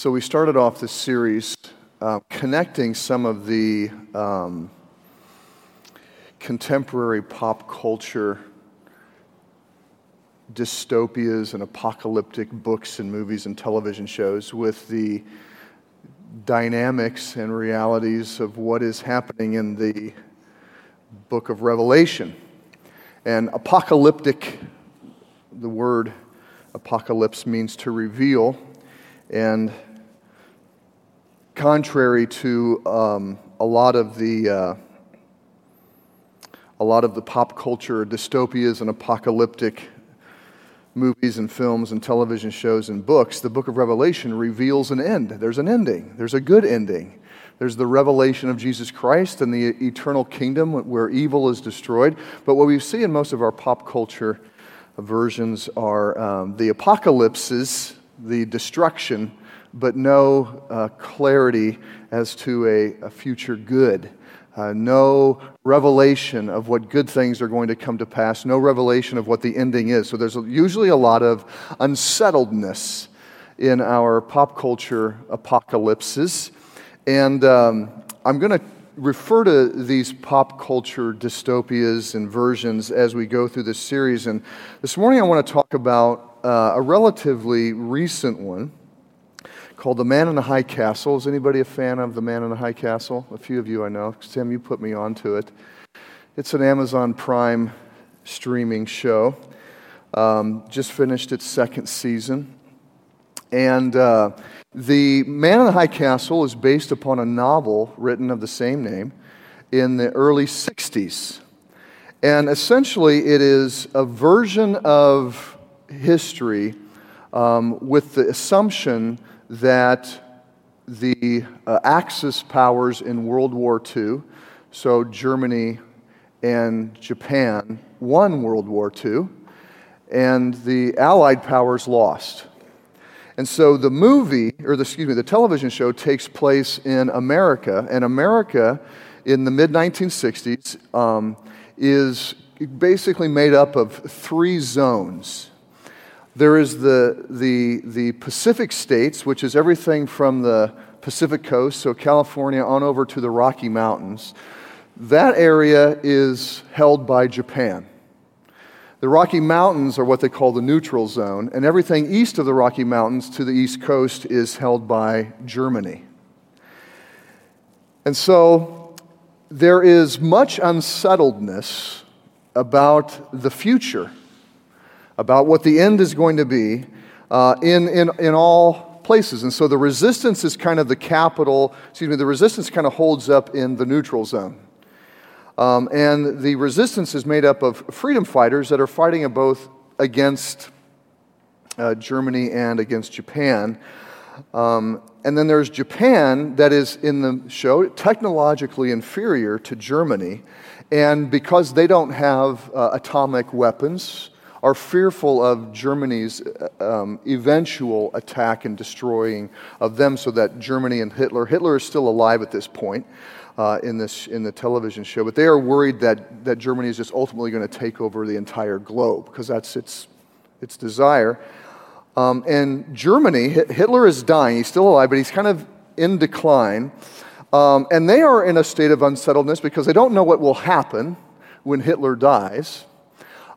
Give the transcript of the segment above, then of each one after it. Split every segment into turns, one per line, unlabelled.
So, we started off this series uh, connecting some of the um, contemporary pop culture dystopias and apocalyptic books and movies and television shows with the dynamics and realities of what is happening in the book of Revelation. And apocalyptic, the word apocalypse means to reveal. And contrary to um, a lot of the uh, a lot of the pop culture dystopias and apocalyptic movies and films and television shows and books, the book of Revelation reveals an end. There's an ending. There's a good ending. There's the revelation of Jesus Christ and the eternal kingdom where evil is destroyed. But what we see in most of our pop culture versions are um, the apocalypses, the destruction but no uh, clarity as to a, a future good. Uh, no revelation of what good things are going to come to pass, no revelation of what the ending is. So there's usually a lot of unsettledness in our pop culture apocalypses. And um, I'm going to refer to these pop culture dystopias and versions as we go through this series. And this morning I want to talk about uh, a relatively recent one called The Man in the High Castle. Is anybody a fan of The Man in the High Castle? A few of you I know. Tim, you put me onto it. It's an Amazon Prime streaming show. Um, just finished its second season. And uh, The Man in the High Castle is based upon a novel written of the same name in the early 60s. And essentially, it is a version of history um, with the assumption that the uh, Axis powers in World War II, so Germany and Japan, won World War II, and the Allied powers lost. And so the movie, or the, excuse me, the television show takes place in America, and America in the mid 1960s um, is basically made up of three zones. There is the, the, the Pacific states, which is everything from the Pacific coast, so California on over to the Rocky Mountains. That area is held by Japan. The Rocky Mountains are what they call the neutral zone, and everything east of the Rocky Mountains to the east coast is held by Germany. And so there is much unsettledness about the future about what the end is going to be uh, in, in, in all places. And so the resistance is kind of the capital, excuse me, the resistance kind of holds up in the neutral zone. Um, and the resistance is made up of freedom fighters that are fighting both against uh, Germany and against Japan. Um, and then there's Japan, that is in the show technologically inferior to Germany. And because they don't have uh, atomic weapons, are fearful of Germany's uh, um, eventual attack and destroying of them so that Germany and Hitler, Hitler is still alive at this point uh, in, this, in the television show, but they are worried that, that Germany is just ultimately going to take over the entire globe because that's its, its desire. Um, and Germany, Hitler is dying, he's still alive, but he's kind of in decline. Um, and they are in a state of unsettledness because they don't know what will happen when Hitler dies.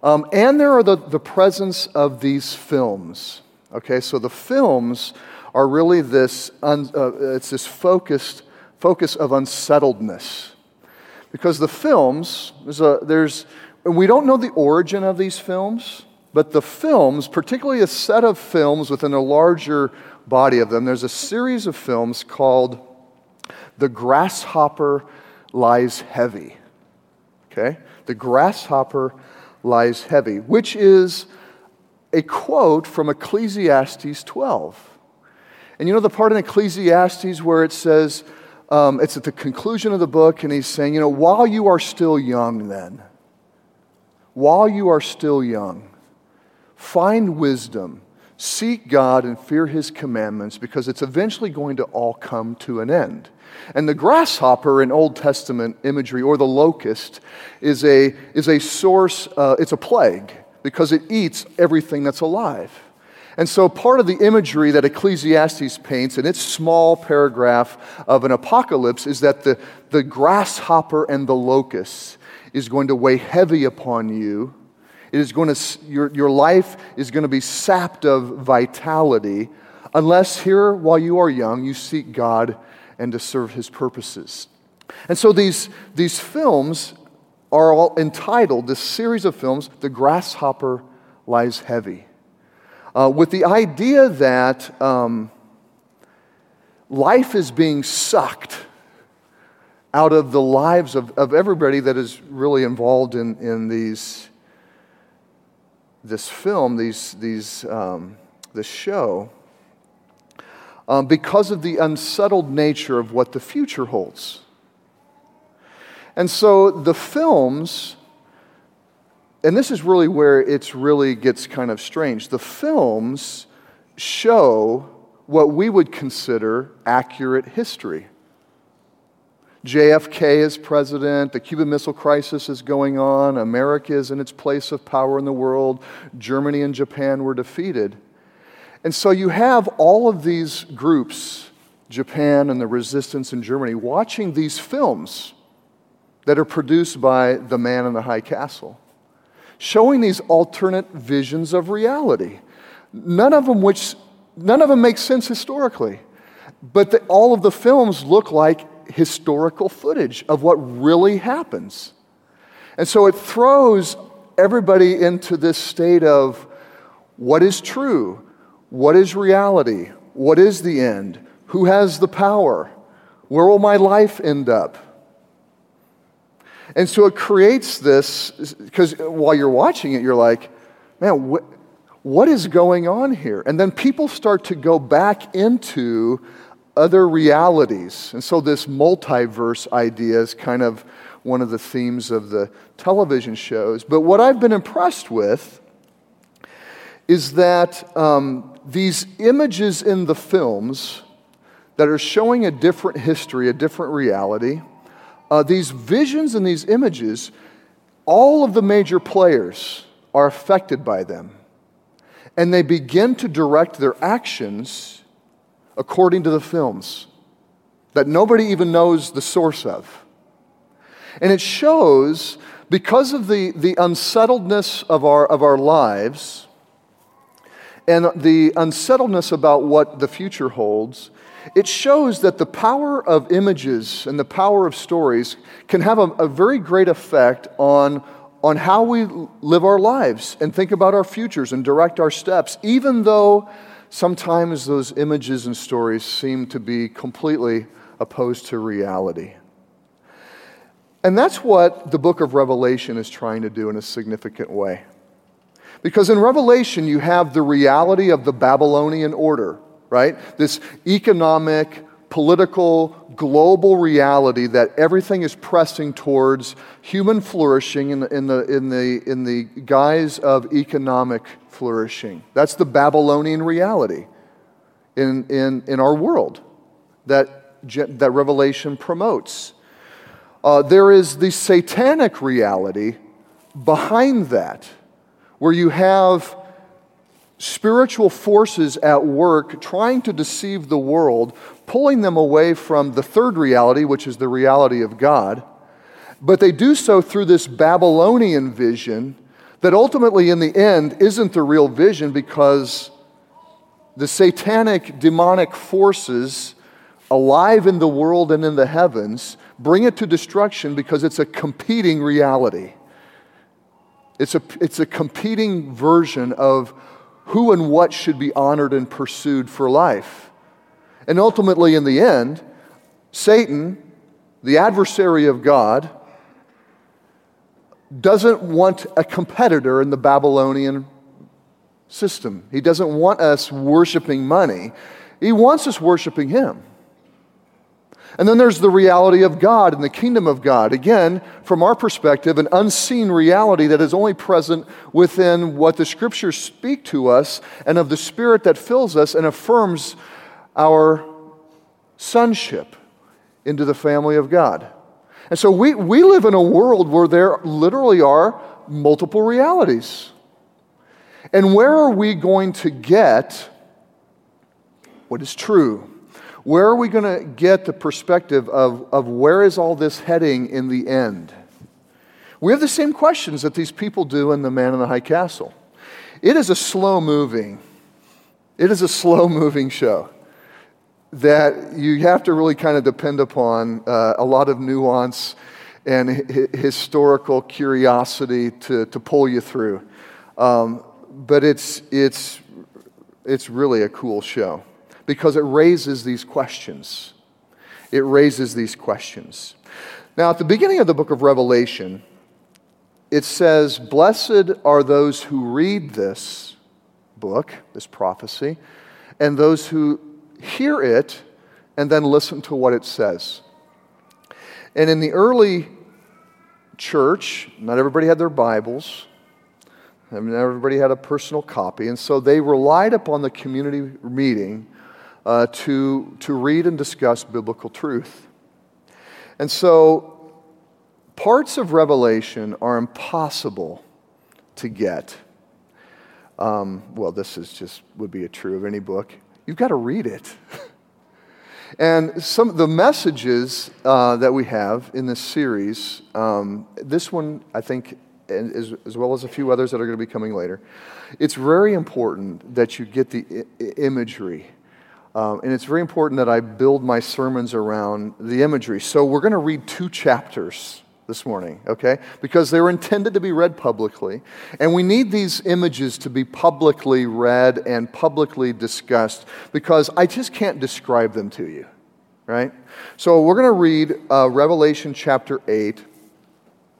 Um, and there are the, the presence of these films. Okay, so the films are really this, un, uh, it's this focused focus of unsettledness. Because the films, there's, a, there's, we don't know the origin of these films, but the films, particularly a set of films within a larger body of them, there's a series of films called The Grasshopper Lies Heavy. Okay? The Grasshopper lies heavy, which is a quote from Ecclesiastes 12. And you know the part in Ecclesiastes where it says, um, it's at the conclusion of the book, and he's saying, you know, while you are still young, then, while you are still young, find wisdom, seek God, and fear his commandments, because it's eventually going to all come to an end. And the grasshopper in Old Testament imagery, or the locust, is a, is a source, uh, it's a plague because it eats everything that's alive. And so, part of the imagery that Ecclesiastes paints in its small paragraph of an apocalypse is that the, the grasshopper and the locust is going to weigh heavy upon you. It is going to, your, your life is going to be sapped of vitality unless here, while you are young, you seek God and to serve His purposes. And so, these, these films are all entitled, this series of films, The Grasshopper Lies Heavy uh, with the idea that um, life is being sucked out of the lives of, of everybody that is really involved in, in these, this film, these, these, um, this show, um, because of the unsettled nature of what the future holds. And so the films and this is really where it really gets kind of strange. The films show what we would consider accurate history. JFK is president, the Cuban Missile Crisis is going on, America is in its place of power in the world, Germany and Japan were defeated. And so you have all of these groups, Japan and the resistance in Germany, watching these films that are produced by the man in the high castle showing these alternate visions of reality. None of them which none of them make sense historically. But the, all of the films look like historical footage of what really happens. And so it throws everybody into this state of what is true? What is reality? What is the end? Who has the power? Where will my life end up? And so it creates this, because while you're watching it, you're like, man, wh- what is going on here? And then people start to go back into other realities. And so this multiverse idea is kind of one of the themes of the television shows. But what I've been impressed with is that um, these images in the films that are showing a different history, a different reality, uh, these visions and these images, all of the major players are affected by them. And they begin to direct their actions according to the films that nobody even knows the source of. And it shows, because of the, the unsettledness of our, of our lives and the unsettledness about what the future holds, it shows that the power of images and the power of stories can have a, a, very great effect on, on how we live our lives and think about our futures and direct our steps, even though sometimes those images and stories seem to be completely opposed to reality. And that's what the book of Revelation is trying to do in a significant way. Because in Revelation, you have the reality of the Babylonian order right? This economic, political, global reality that everything is pressing towards human flourishing in the, in the, in the, in the guise of economic flourishing. That's the Babylonian reality in, in, in our world that, that Revelation promotes. Uh, there is the satanic reality behind that, where you have spiritual forces at work trying to deceive the world, pulling them away from the third reality, which is the reality of God. But they do so through this Babylonian vision that ultimately, in the end, isn't the real vision because the satanic, demonic forces alive in the world and in the heavens bring it to destruction because it's a competing reality. It's a, it's a competing version of who and what should be honored and pursued for life. And ultimately, in the end, Satan, the adversary of God, doesn't want a competitor in the Babylonian system. He doesn't want us worshiping money, he wants us worshiping him. And then there's the reality of God and the kingdom of God. Again, from our perspective, an unseen reality that is only present within what the scriptures speak to us and of the spirit that fills us and affirms our sonship into the family of God. And so we, we live in a world where there literally are multiple realities. And where are we going to get what is true? Where are we going to get the perspective of, of where is all this heading in the end? We have the same questions that these people do in The Man in the High Castle. It is a slow moving, it is a slow moving show that you have to really kind of depend upon uh, a lot of nuance and historical curiosity to, to pull you through. Um, but it's, it's, it's really a cool show because it raises these questions. It raises these questions. Now, at the beginning of the book of Revelation, it says, Blessed are those who read this book, this prophecy, and those who hear it and then listen to what it says. And in the early church, not everybody had their Bibles. I mean, everybody had a personal copy, and so they relied upon the community meeting uh, to, to read and discuss biblical truth. And so parts of Revelation are impossible to get. Um, well, this is just would be a true of any book. You've got to read it. and some of the messages uh, that we have in this series, um, this one, I think, as, as, well as a few others that are going to be coming later, it's very important that you get the I- imagery. Um, and it's very important that I build my sermons around the imagery. So we're going to read two chapters this morning, okay? Because they were intended to be read publicly. And we need these images to be publicly read and publicly discussed because I just can't describe them to you, right? So we're going to read uh, Revelation chapter 8,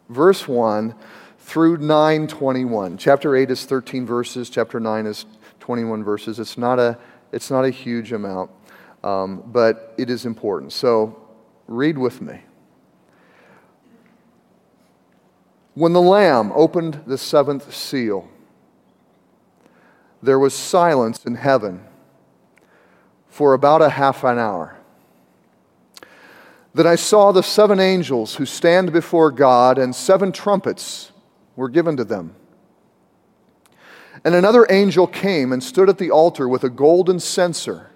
verse 1 through 921. Chapter 8 is 13 verses, chapter 9 is 21 verses. It's not a, it's not a huge amount, um, but it is important. So read with me. When the Lamb opened the seventh seal, there was silence in heaven for about a half an hour. Then I saw the seven angels who stand before God, and seven trumpets were given to them. And another angel came and stood at the altar with a golden censer,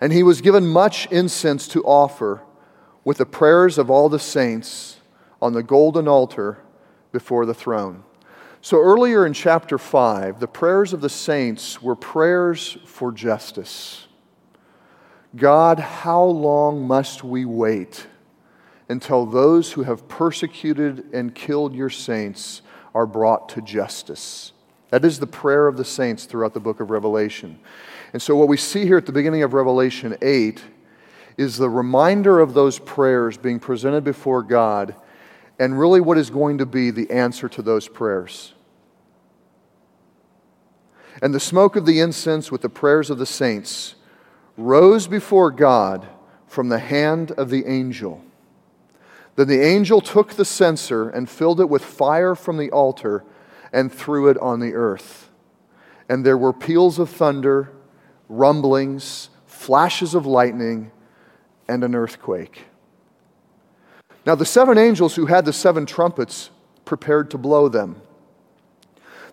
and he was given much incense to offer with the prayers of all the saints on the golden altar before the throne. So earlier in chapter 5, the prayers of the saints were prayers for justice. God, how long must we wait until those who have persecuted and killed your saints are brought to justice? That is the prayer of the saints throughout the book of Revelation. And so, what we see here at the beginning of Revelation 8 is the reminder of those prayers being presented before God and really what is going to be the answer to those prayers. And the smoke of the incense with the prayers of the saints rose before God from the hand of the angel. Then the angel took the censer and filled it with fire from the altar and threw it on the earth. And there were peals of thunder, rumblings, flashes of lightning, and an earthquake. Now, the seven angels who had the seven trumpets prepared to blow them.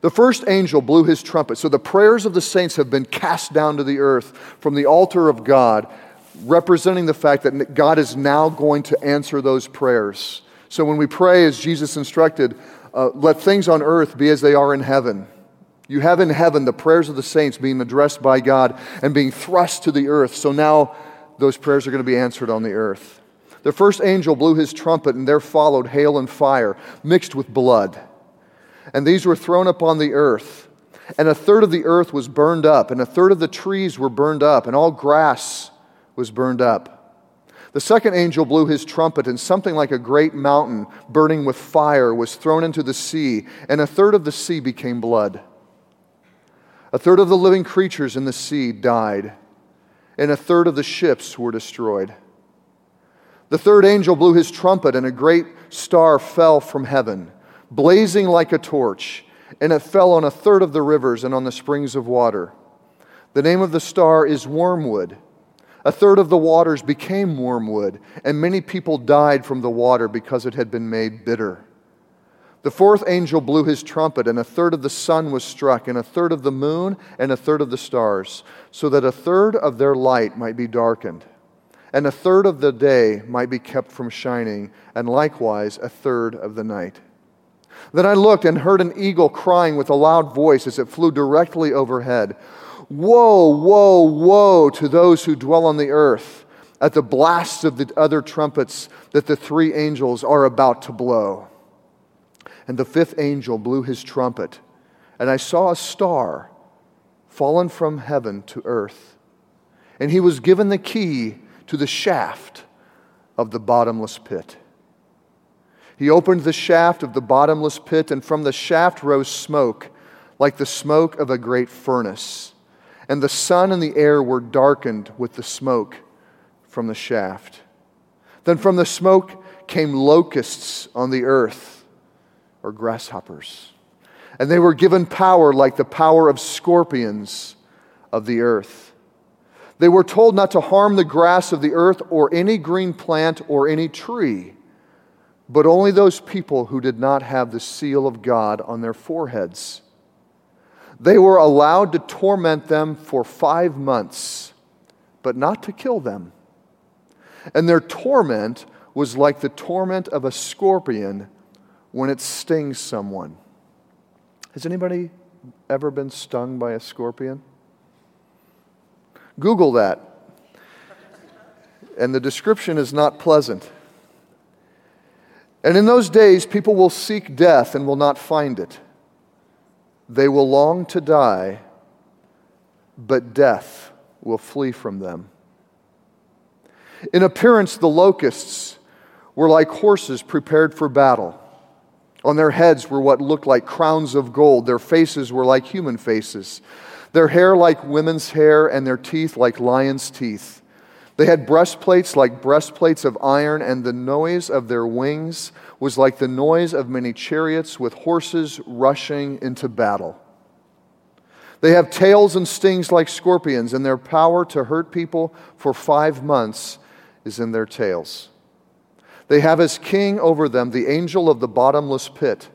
The first angel blew his trumpet. So the prayers of the saints have been cast down to the earth from the altar of God, representing the fact that God is now going to answer those prayers. So when we pray, as Jesus instructed, uh, let things on earth be as they are in heaven. You have in heaven the prayers of the saints being addressed by God and being thrust to the earth. So now those prayers are going to be answered on the earth. The first angel blew his trumpet, and there followed hail and fire, mixed with blood. And these were thrown upon the earth. And a third of the earth was burned up, and a third of the trees were burned up, and all grass was burned up. The second angel blew his trumpet, and something like a great mountain burning with fire was thrown into the sea, and a third of the sea became blood. A third of the living creatures in the sea died, and a third of the ships were destroyed. The third angel blew his trumpet, and a great star fell from heaven, blazing like a torch, and it fell on a third of the rivers and on the springs of water. The name of the star is Wormwood. A third of the waters became wormwood, and many people died from the water because it had been made bitter. The fourth angel blew his trumpet, and a third of the sun was struck, and a third of the moon, and a third of the stars, so that a third of their light might be darkened, and a third of the day might be kept from shining, and likewise a third of the night. Then I looked and heard an eagle crying with a loud voice as it flew directly overhead Woe, woe, woe to those who dwell on the earth at the blast of the other trumpets that the three angels are about to blow. And the fifth angel blew his trumpet, and I saw a star fallen from heaven to earth. And he was given the key to the shaft of the bottomless pit. He opened the shaft of the bottomless pit, and from the shaft rose smoke, like the smoke of a great furnace. And the sun and the air were darkened with the smoke from the shaft. Then from the smoke came locusts on the earth or grasshoppers. And they were given power like the power of scorpions of the earth. They were told not to harm the grass of the earth or any green plant or any tree, but only those people who did not have the seal of God on their foreheads. They were allowed to torment them for five months, but not to kill them. And their torment was like the torment of a scorpion when it stings someone. Has anybody ever been stung by a scorpion? Google that. And the description is not pleasant. And in those days, people will seek death and will not find it. They will long to die, but death will flee from them. In appearance, the locusts were like horses prepared for battle. On their heads were what looked like crowns of gold. Their faces were like human faces. Their hair like women's hair, and their teeth like lions' teeth. They had breastplates like breastplates of iron, and the noise of their wings was like the noise of many chariots with horses rushing into battle. They have tails and stings like scorpions, and their power to hurt people for five months is in their tails. They have as king over them the angel of the bottomless pit.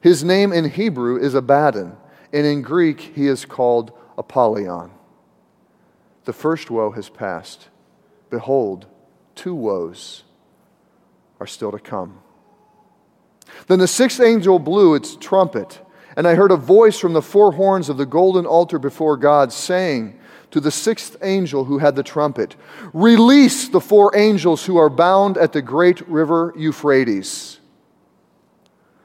His name in Hebrew is Abaddon, and in Greek he is called Apollyon. The first woe has passed. Behold, two woes are still to come. Then the sixth angel blew its trumpet, and I heard a voice from the four horns of the golden altar before God saying, to the sixth angel who had the trumpet Release the four angels who are bound at the great river Euphrates.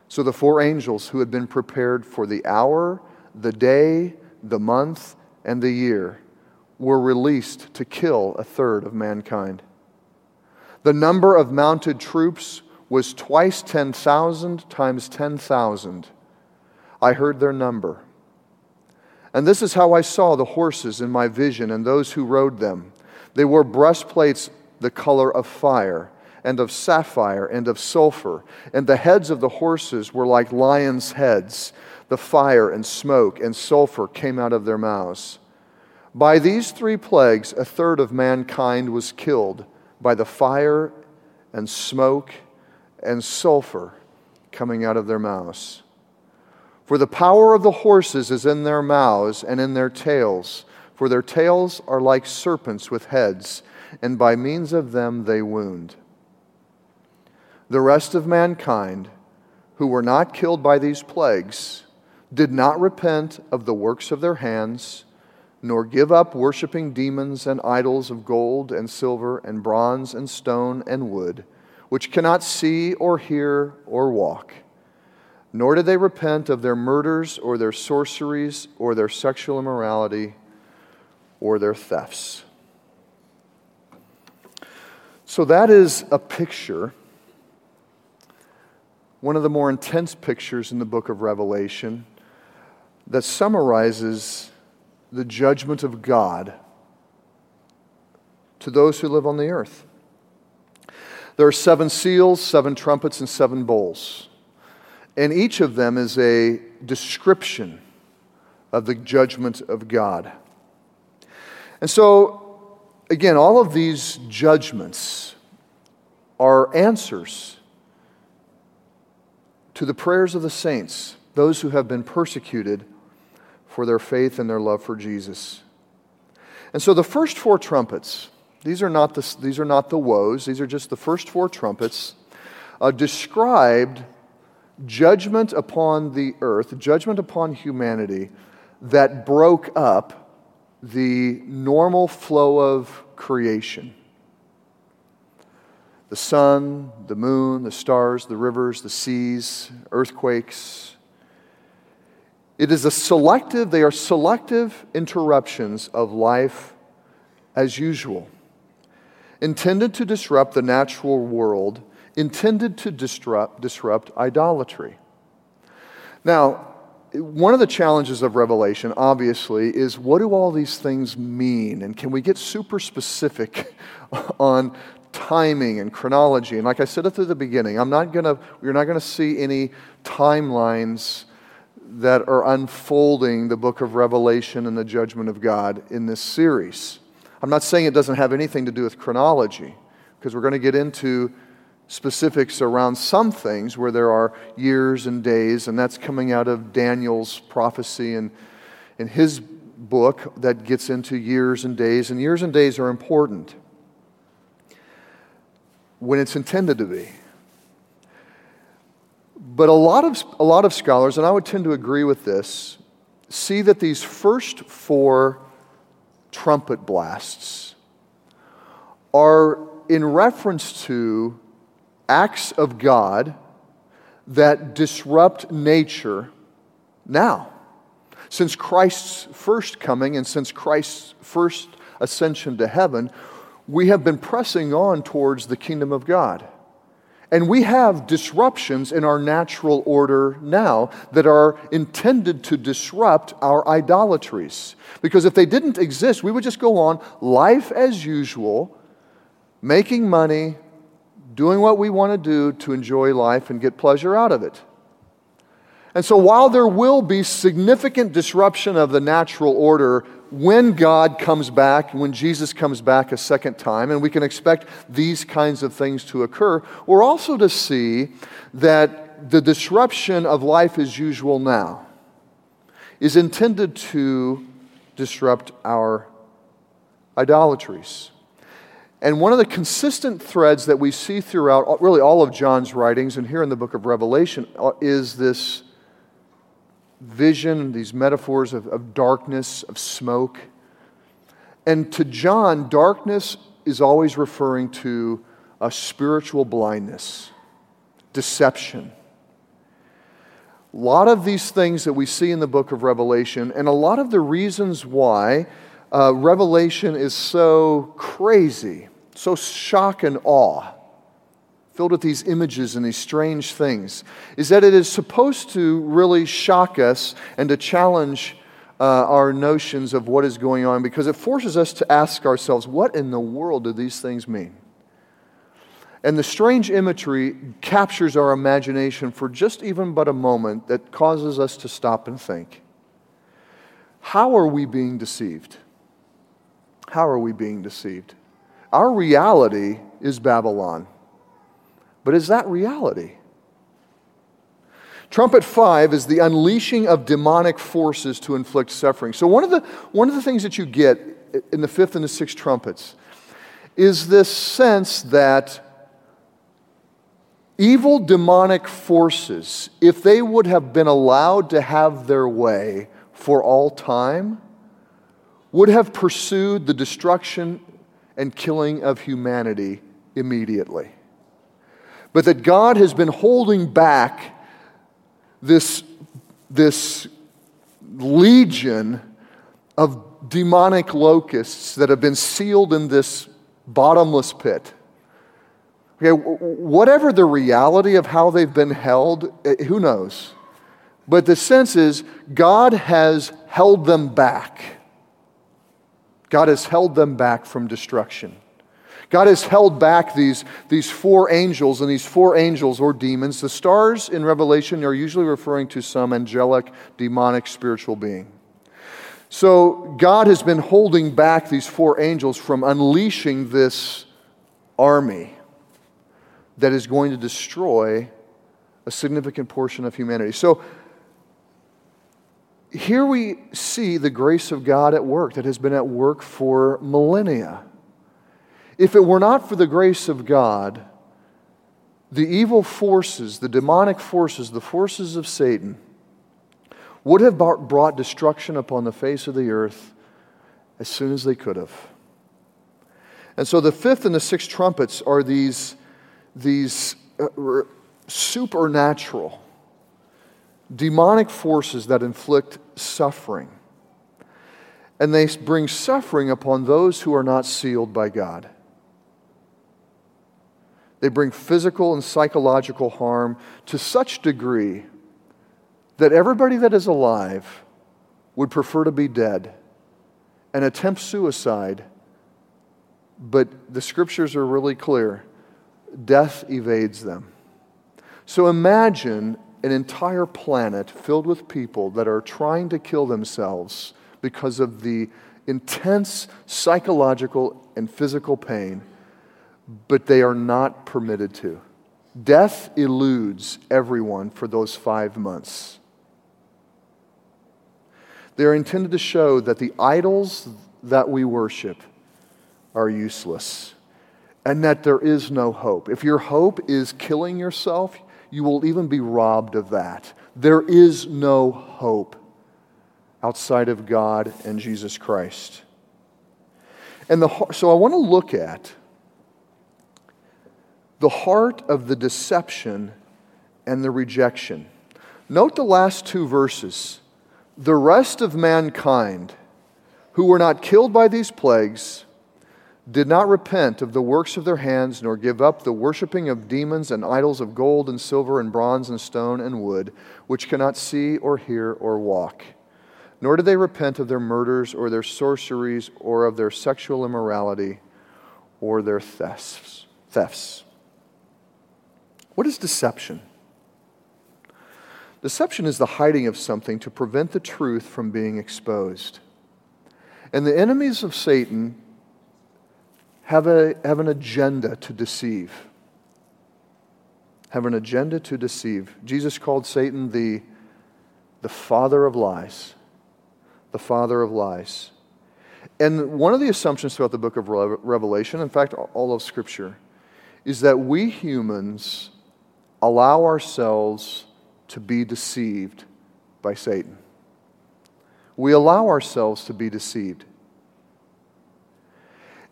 So the four angels who had been prepared for the hour, the day, the month, and the year were released to kill a third of mankind. The number of mounted troops was twice 10,000 times 10,000. I heard their number and this is how I saw the horses in my vision and those who rode them. They wore breastplates the color of fire, and of sapphire, and of sulfur. And the heads of the horses were like lions' heads. The fire and smoke and sulfur came out of their mouths. By these three plagues, a third of mankind was killed by the fire and smoke and sulfur coming out of their mouths. For the power of the horses is in their mouths and in their tails, for their tails are like serpents with heads, and by means of them they wound. The rest of mankind, who were not killed by these plagues, did not repent of the works of their hands, nor give up worshiping demons and idols of gold and silver and bronze and stone and wood, which cannot see or hear or walk nor do they repent of their murders or their sorceries or their sexual immorality or their thefts. So that is a picture, one of the more intense pictures in the book of Revelation, that summarizes the judgment of God to those who live on the earth. There are seven seals, seven trumpets, and seven bowls. And each of them is a description of the judgment of God. And so, again, all of these judgments are answers to the prayers of the saints, those who have been persecuted for their faith and their love for Jesus. And so the first four trumpets, these are not the, these are not the woes, these are just the first four trumpets, uh, described judgment upon the earth, judgment upon humanity that broke up the normal flow of creation. The sun, the moon, the stars, the rivers, the seas, earthquakes. It is a selective, they are selective interruptions of life as usual, intended to disrupt the natural world, intended to disrupt, disrupt idolatry. Now, one of the challenges of Revelation, obviously, is what do all these things mean? And can we get super specific on timing and chronology? And like I said at the beginning, I'm not gonna, we're not going to see any timelines that are unfolding the book of Revelation and the judgment of God in this series. I'm not saying it doesn't have anything to do with chronology, because we're going to get into specifics around some things where there are years and days, and that's coming out of Daniel's prophecy and in his book that gets into years and days, and years and days are important when it's intended to be. But a lot of, a lot of scholars, and I would tend to agree with this, see that these first four trumpet blasts are in reference to acts of God that disrupt nature now. Since Christ's first coming and since Christ's first ascension to heaven, we have been pressing on towards the kingdom of God. And we have disruptions in our natural order now that are intended to disrupt our idolatries. Because if they didn't exist, we would just go on life as usual, making money, doing what we want to do to enjoy life and get pleasure out of it. And so, while there will be significant disruption of the natural order when God comes back, when Jesus comes back a second time, and we can expect these kinds of things to occur, we're also to see that the disruption of life as usual now is intended to disrupt our idolatries. And one of the consistent threads that we see throughout really all of John's writings and here in the book of Revelation uh, is this vision, these metaphors of, of darkness, of smoke. And to John, darkness is always referring to a spiritual blindness, deception. A lot of these things that we see in the book of Revelation, and a lot of the reasons why uh, Revelation is so crazy, so shock and awe, filled with these images and these strange things, is that it is supposed to really shock us and to challenge uh, our notions of what is going on because it forces us to ask ourselves, what in the world do these things mean? And the strange imagery captures our imagination for just even but a moment that causes us to stop and think. How are we being deceived? How are we being deceived? Our reality is Babylon. But is that reality? Trumpet five is the unleashing of demonic forces to inflict suffering. So, one of, the, one of the things that you get in the fifth and the sixth trumpets is this sense that evil demonic forces, if they would have been allowed to have their way for all time, would have pursued the destruction and killing of humanity immediately. But that God has been holding back this, this legion of demonic locusts that have been sealed in this bottomless pit. Okay, whatever the reality of how they've been held, eh, who knows? But the sense is God has held them back. God has held them back from destruction. God has held back these, these four angels, and these four angels or demons, the stars in Revelation are usually referring to some angelic, demonic, spiritual being. So God has been holding back these four angels from unleashing this army that is going to destroy a significant portion of humanity. So here we see the grace of God at work that has been at work for millennia. If it were not for the grace of God, the evil forces, the demonic forces, the forces of Satan, would have brought destruction upon the face of the earth as soon as they could have. And so the fifth and the sixth trumpets are these, these uh, supernatural, demonic forces that inflict suffering. And they bring suffering upon those who are not sealed by God. They bring physical and psychological harm to such degree that everybody that is alive would prefer to be dead and attempt suicide. But the scriptures are really clear death evades them. So imagine an entire planet filled with people that are trying to kill themselves because of the intense psychological and physical pain, but they are not permitted to. Death eludes everyone for those five months. They're intended to show that the idols that we worship are useless and that there is no hope. If your hope is killing yourself, you will even be robbed of that. There is no hope outside of God and Jesus Christ. And the, so I want to look at the heart of the deception and the rejection. Note the last two verses. The rest of mankind who were not killed by these plagues did not repent of the works of their hands, nor give up the worshipping of demons and idols of gold and silver and bronze and stone and wood, which cannot see or hear or walk. Nor did they repent of their murders or their sorceries or of their sexual immorality or their thefts. thefts. What is deception? Deception is the hiding of something to prevent the truth from being exposed. And the enemies of Satan have, a, have an agenda to deceive. Have an agenda to deceive. Jesus called Satan the, the father of lies. The father of lies. And one of the assumptions throughout the book of Revelation, in fact, all of Scripture, is that we humans allow ourselves to be deceived by Satan. We allow ourselves to be deceived.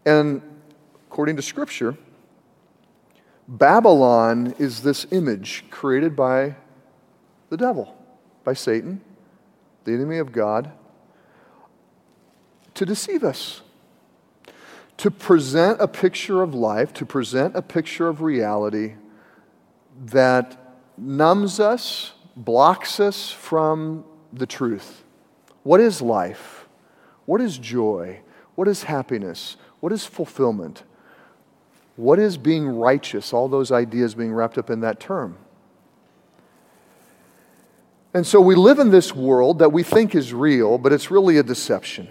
And according to Scripture, Babylon is this image created by the devil, by Satan, the enemy of God, to deceive us, to present a picture of life, to present a picture of reality that numbs us, blocks us from the truth. What is life? What is joy? What is happiness? What is fulfillment? What is being righteous? All those ideas being wrapped up in that term. And so we live in this world that we think is real, but it's really a deception.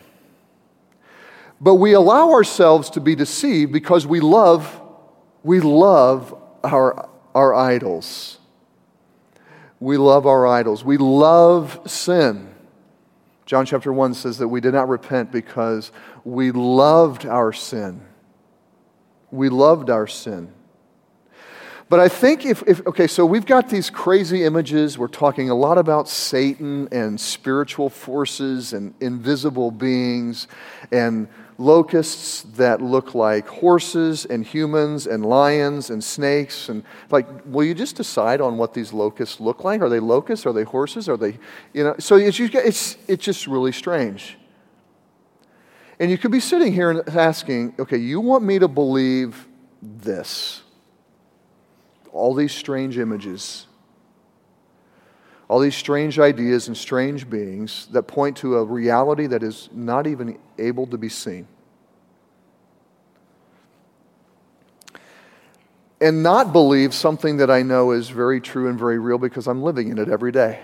But we allow ourselves to be deceived because we love, we love our, our idols. We love our idols. We love sin. John chapter 1 says that we did not repent because we loved our sin. We loved our sin. But I think if, if, okay, so we've got these crazy images. We're talking a lot about Satan and spiritual forces and invisible beings and locusts that look like horses and humans and lions and snakes. And like, will you just decide on what these locusts look like? Are they locusts? Are they horses? Are they, you know? So it's, it's, it's just really strange. And you could be sitting here and asking, okay, you want me to believe this? All these strange images, all these strange ideas and strange beings that point to a reality that is not even able to be seen. And not believe something that I know is very true and very real because I'm living in it every day.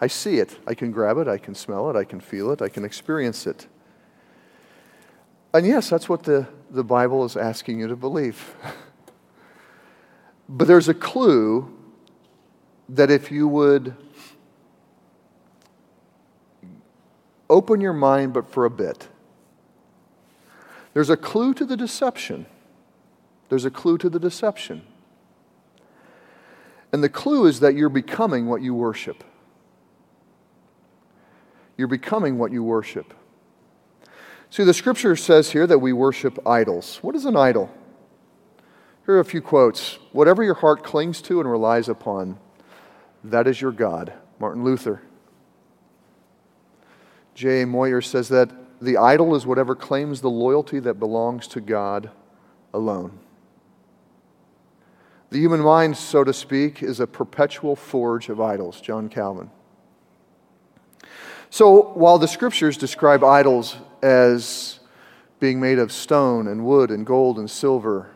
I see it. I can grab it. I can smell it. I can feel it. I can experience it. And yes, that's what the, the Bible is asking you to believe. but there's a clue that if you would open your mind, but for a bit, there's a clue to the deception. There's a clue to the deception. And the clue is that you're becoming what you worship. You're becoming what you worship. See, the scripture says here that we worship idols. What is an idol? Here are a few quotes. Whatever your heart clings to and relies upon, that is your God. Martin Luther. J. Moyer says that the idol is whatever claims the loyalty that belongs to God alone. The human mind, so to speak, is a perpetual forge of idols. John Calvin. So while the scriptures describe idols as being made of stone and wood and gold and silver,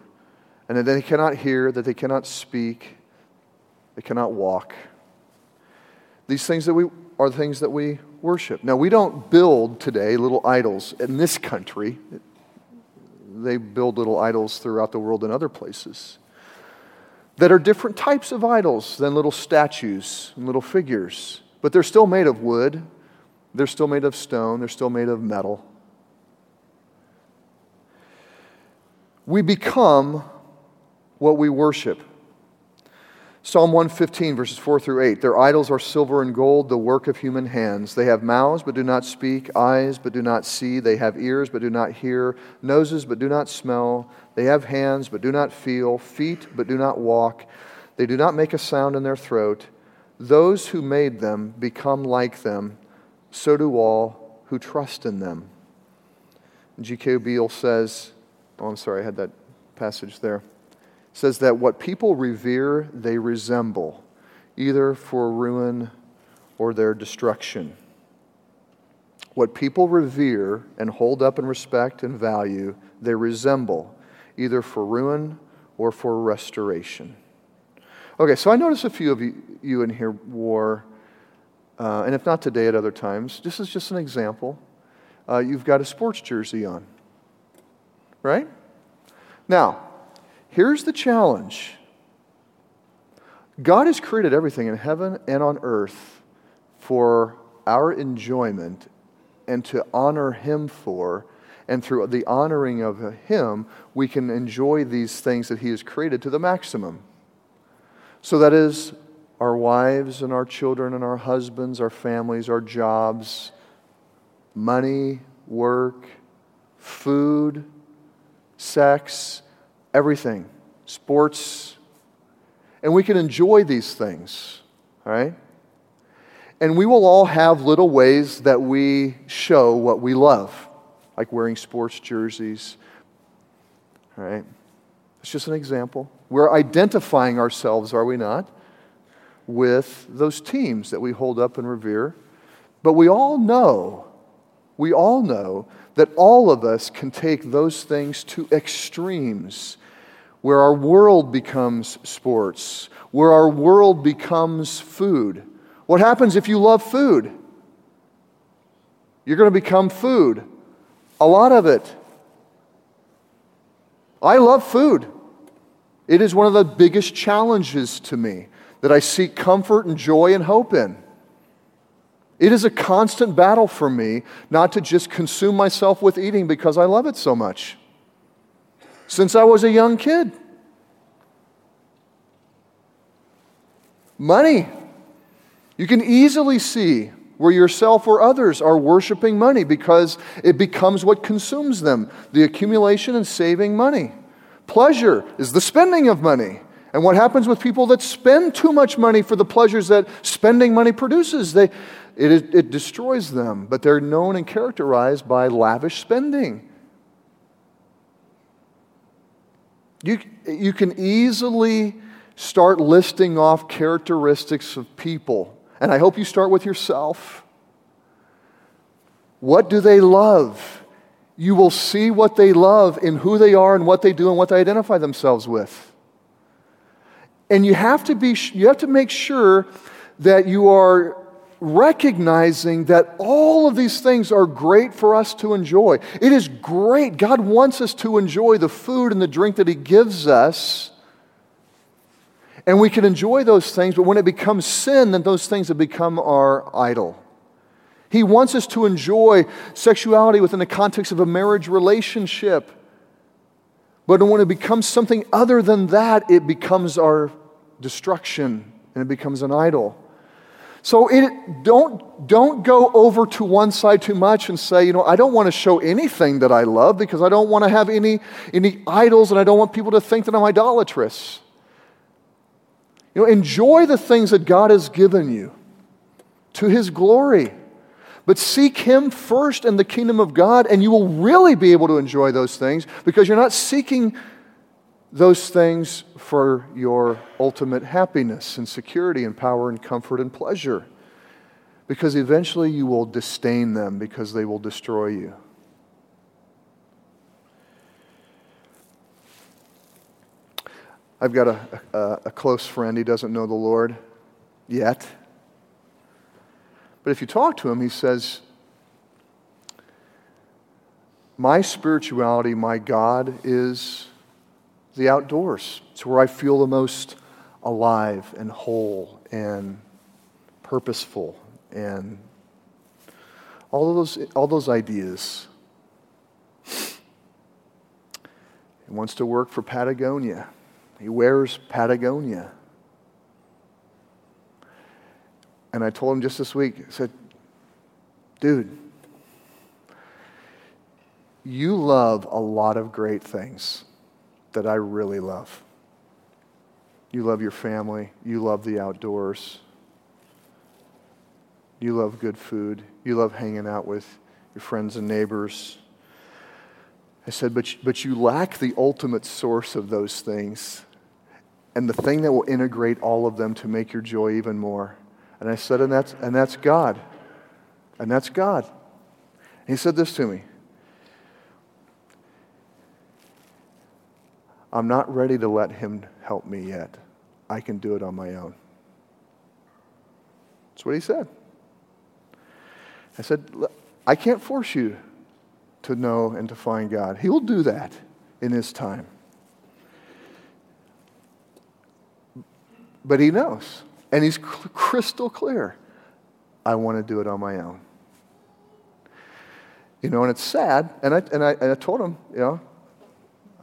and that they cannot hear, that they cannot speak, they cannot walk, these things that we are the things that we worship. Now, we don't build today little idols in this country. They build little idols throughout the world in other places that are different types of idols than little statues and little figures. But they're still made of wood, they're still made of stone, they're still made of metal. We become what we worship. Psalm 115, verses 4 through 8. Their idols are silver and gold, the work of human hands. They have mouths, but do not speak, eyes, but do not see. They have ears, but do not hear, noses, but do not smell. They have hands, but do not feel, feet, but do not walk. They do not make a sound in their throat. Those who made them become like them, so do all who trust in them. G.K. Beale says, oh, I'm sorry, I had that passage there says that what people revere, they resemble, either for ruin or their destruction. What people revere and hold up in respect and value, they resemble, either for ruin or for restoration. Okay, so I notice a few of you, you in here wore, uh, and if not today, at other times, this is just an example. Uh, you've got a sports jersey on, right? Now, Here's the challenge God has created everything in heaven and on earth for our enjoyment and to honor Him for. And through the honoring of Him, we can enjoy these things that He has created to the maximum. So that is our wives and our children and our husbands, our families, our jobs, money, work, food, sex, everything, sports, and we can enjoy these things, right? And we will all have little ways that we show what we love, like wearing sports jerseys, right? It's just an example. We're identifying ourselves, are we not, with those teams that we hold up and revere. But we all know, we all know that all of us can take those things to extremes where our world becomes sports, where our world becomes food. What happens if you love food? You're going to become food. A lot of it. I love food. It is one of the biggest challenges to me that I seek comfort and joy and hope in. It is a constant battle for me not to just consume myself with eating because I love it so much since I was a young kid. Money. You can easily see where yourself or others are worshiping money because it becomes what consumes them the accumulation and saving money. Pleasure is the spending of money. And what happens with people that spend too much money for the pleasures that spending money produces? They, it, it destroys them, but they're known and characterized by lavish spending. You, you can easily start listing off characteristics of people, and I hope you start with yourself. What do they love? You will see what they love in who they are and what they do and what they identify themselves with. And you have to, be, you have to make sure that you are recognizing that all of these things are great for us to enjoy. It is great. God wants us to enjoy the food and the drink that He gives us. And we can enjoy those things, but when it becomes sin, then those things have become our idol. He wants us to enjoy sexuality within the context of a marriage relationship. But when it becomes something other than that, it becomes our destruction and it becomes an idol. So it, don't, don't go over to one side too much and say, you know, I don't want to show anything that I love because I don't want to have any, any idols and I don't want people to think that I'm idolatrous. You know, enjoy the things that God has given you to His glory. But seek Him first and the kingdom of God, and you will really be able to enjoy those things because you're not seeking those things for your ultimate happiness and security and power and comfort and pleasure. Because eventually you will disdain them because they will destroy you. I've got a, a, a, close friend. He doesn't know the Lord yet. But if you talk to him, he says, My spirituality, my God, is the outdoors. It's where I feel the most alive and whole and purposeful and all those, all those ideas. He wants to work for Patagonia. He wears Patagonia. And I told him just this week, I said, dude, you love a lot of great things that I really love. You love your family. You love the outdoors. You love good food. You love hanging out with your friends and neighbors. I said, but, but you lack the ultimate source of those things and the thing that will integrate all of them to make your joy even more. And I said, and that's, and that's God. And that's God. And he said this to me I'm not ready to let him help me yet. I can do it on my own. That's what he said. I said, I can't force you to know and to find God. He will do that in his time. But he knows. And he's crystal clear. I want to do it on my own. You know, and it's sad. And I, and I, and I told him, you know,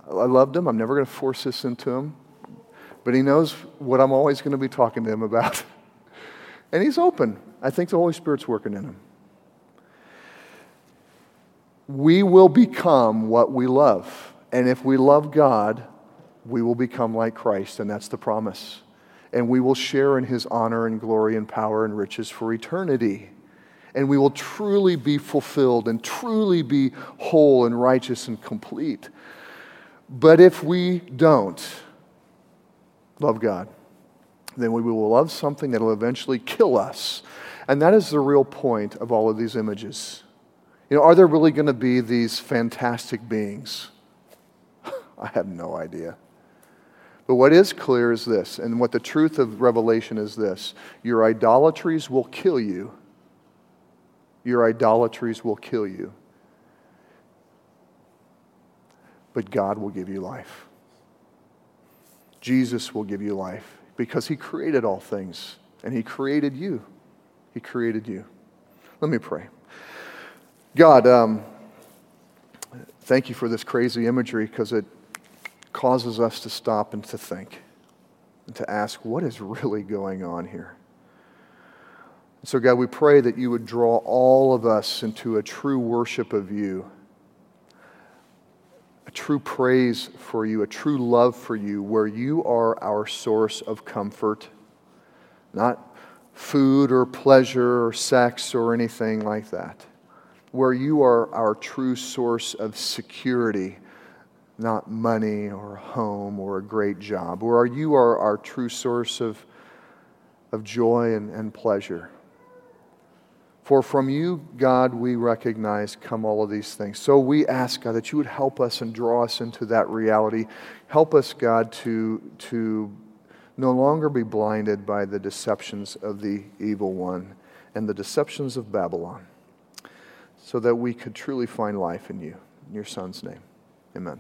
I loved him. I'm never going to force this into him. But he knows what I'm always going to be talking to him about. and he's open. I think the Holy Spirit's working in him. We will become what we love. And if we love God, we will become like Christ, and that's the promise. And we will share in his honor and glory and power and riches for eternity. And we will truly be fulfilled and truly be whole and righteous and complete. But if we don't love God, then we will love something that will eventually kill us. And that is the real point of all of these images. You know, are there really going to be these fantastic beings? I have no idea. But what is clear is this, and what the truth of Revelation is this your idolatries will kill you. Your idolatries will kill you. But God will give you life. Jesus will give you life because He created all things and He created you. He created you. Let me pray. God, um, thank you for this crazy imagery because it causes us to stop and to think and to ask what is really going on here. So, God, we pray that you would draw all of us into a true worship of you true praise for you, a true love for you, where you are our source of comfort, not food or pleasure or sex or anything like that, where you are our true source of security, not money or a home or a great job, where you are our true source of, of joy and, and pleasure. For from you, God, we recognize come all of these things. So we ask, God, that you would help us and draw us into that reality. Help us, God, to, to no longer be blinded by the deceptions of the evil one and the deceptions of Babylon, so that we could truly find life in you. In your Son's name, amen.